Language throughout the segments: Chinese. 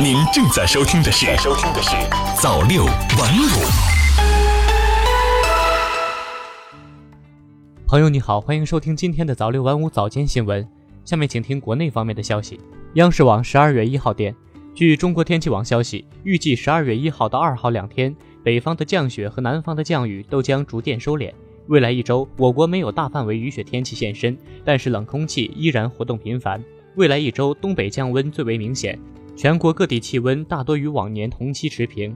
您正在收听的是《收听的是早六晚五》。朋友你好，欢迎收听今天的早六晚五早间新闻。下面请听国内方面的消息。央视网十二月一号电，据中国天气网消息，预计十二月一号到二号两天，北方的降雪和南方的降雨都将逐渐收敛。未来一周，我国没有大范围雨雪天气现身，但是冷空气依然活动频繁。未来一周，东北降温最为明显，全国各地气温大多与往年同期持平。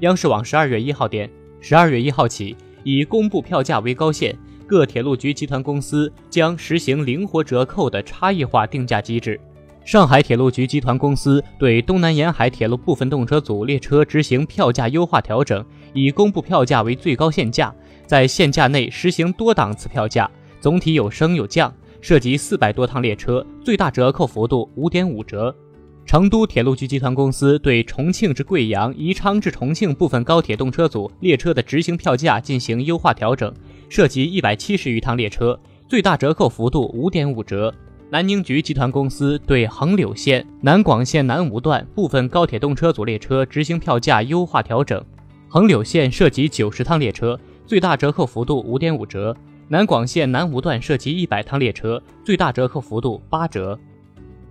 央视网十二月一号电，十二月一号起，以公布票价为高线，各铁路局集团公司将实行灵活折扣的差异化定价机制。上海铁路局集团公司对东南沿海铁路部分动车组列车执行票价优化调整，以公布票价为最高限价。在限价内实行多档次票价，总体有升有降，涉及四百多趟列车，最大折扣幅度五点五折。成都铁路局集团公司对重庆至贵阳、宜昌至重庆部分高铁动车组列车的执行票价进行优化调整，涉及一百七十余趟列车，最大折扣幅度五点五折。南宁局集团公司对衡柳线、南广线南吴段部分高铁动车组列车执行票价优化调整，衡柳线涉及九十趟列车。最大折扣幅度五点五折，南广线南吴段涉及一百趟列车，最大折扣幅度八折。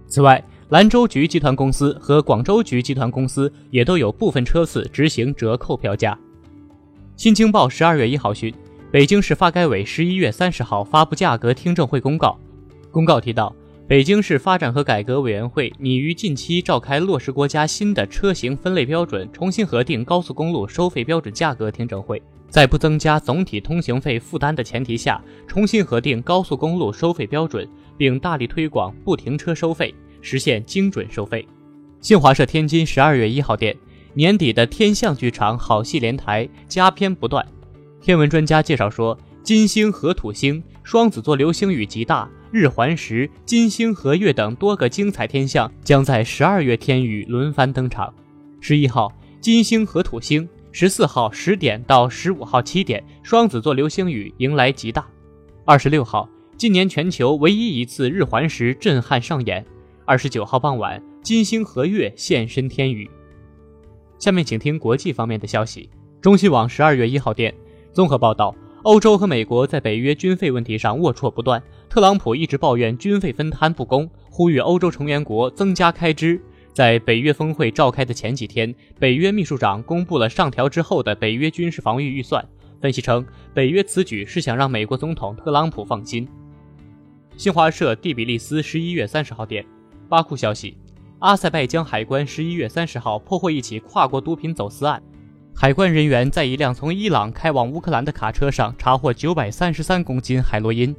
此外，兰州局集团公司和广州局集团公司也都有部分车次执行折扣票价。新京报十二月一号讯，北京市发改委十一月三十号发布价格听证会公告，公告提到，北京市发展和改革委员会拟于近期召开落实国家新的车型分类标准，重新核定高速公路收费标准价格听证会。在不增加总体通行费负担的前提下，重新核定高速公路收费标准，并大力推广不停车收费，实现精准收费。新华社天津十二月一号电，年底的天象剧场好戏连台，佳片不断。天文专家介绍说，金星和土星、双子座流星雨极大、日环食、金星合月等多个精彩天象将在十二月天宇轮番登场。十一号，金星和土星。十四号十点到十五号七点，双子座流星雨迎来极大。二十六号，今年全球唯一一次日环食震撼上演。二十九号傍晚，金星合月现身天宇。下面请听国际方面的消息。中新网十二月一号电，综合报道，欧洲和美国在北约军费问题上龌龊不断，特朗普一直抱怨军费分摊不公，呼吁欧洲成员国增加开支。在北约峰会召开的前几天，北约秘书长公布了上调之后的北约军事防御预算。分析称，北约此举是想让美国总统特朗普放心。新华社蒂比利斯十一月三十号电，巴库消息，阿塞拜疆海关十一月三十号破获一起跨国毒品走私案，海关人员在一辆从伊朗开往乌克兰的卡车上查获九百三十三公斤海洛因。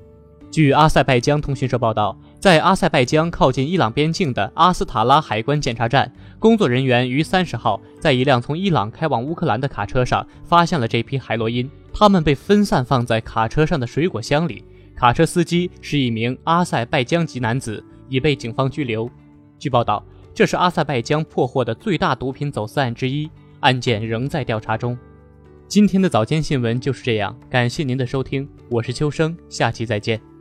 据阿塞拜疆通讯社报道，在阿塞拜疆靠近伊朗边境的阿斯塔拉海关检查站，工作人员于三十号在一辆从伊朗开往乌克兰的卡车上发现了这批海洛因，它们被分散放在卡车上的水果箱里。卡车司机是一名阿塞拜疆籍男子，已被警方拘留。据报道，这是阿塞拜疆破获的最大毒品走私案之一，案件仍在调查中。今天的早间新闻就是这样，感谢您的收听，我是秋生，下期再见。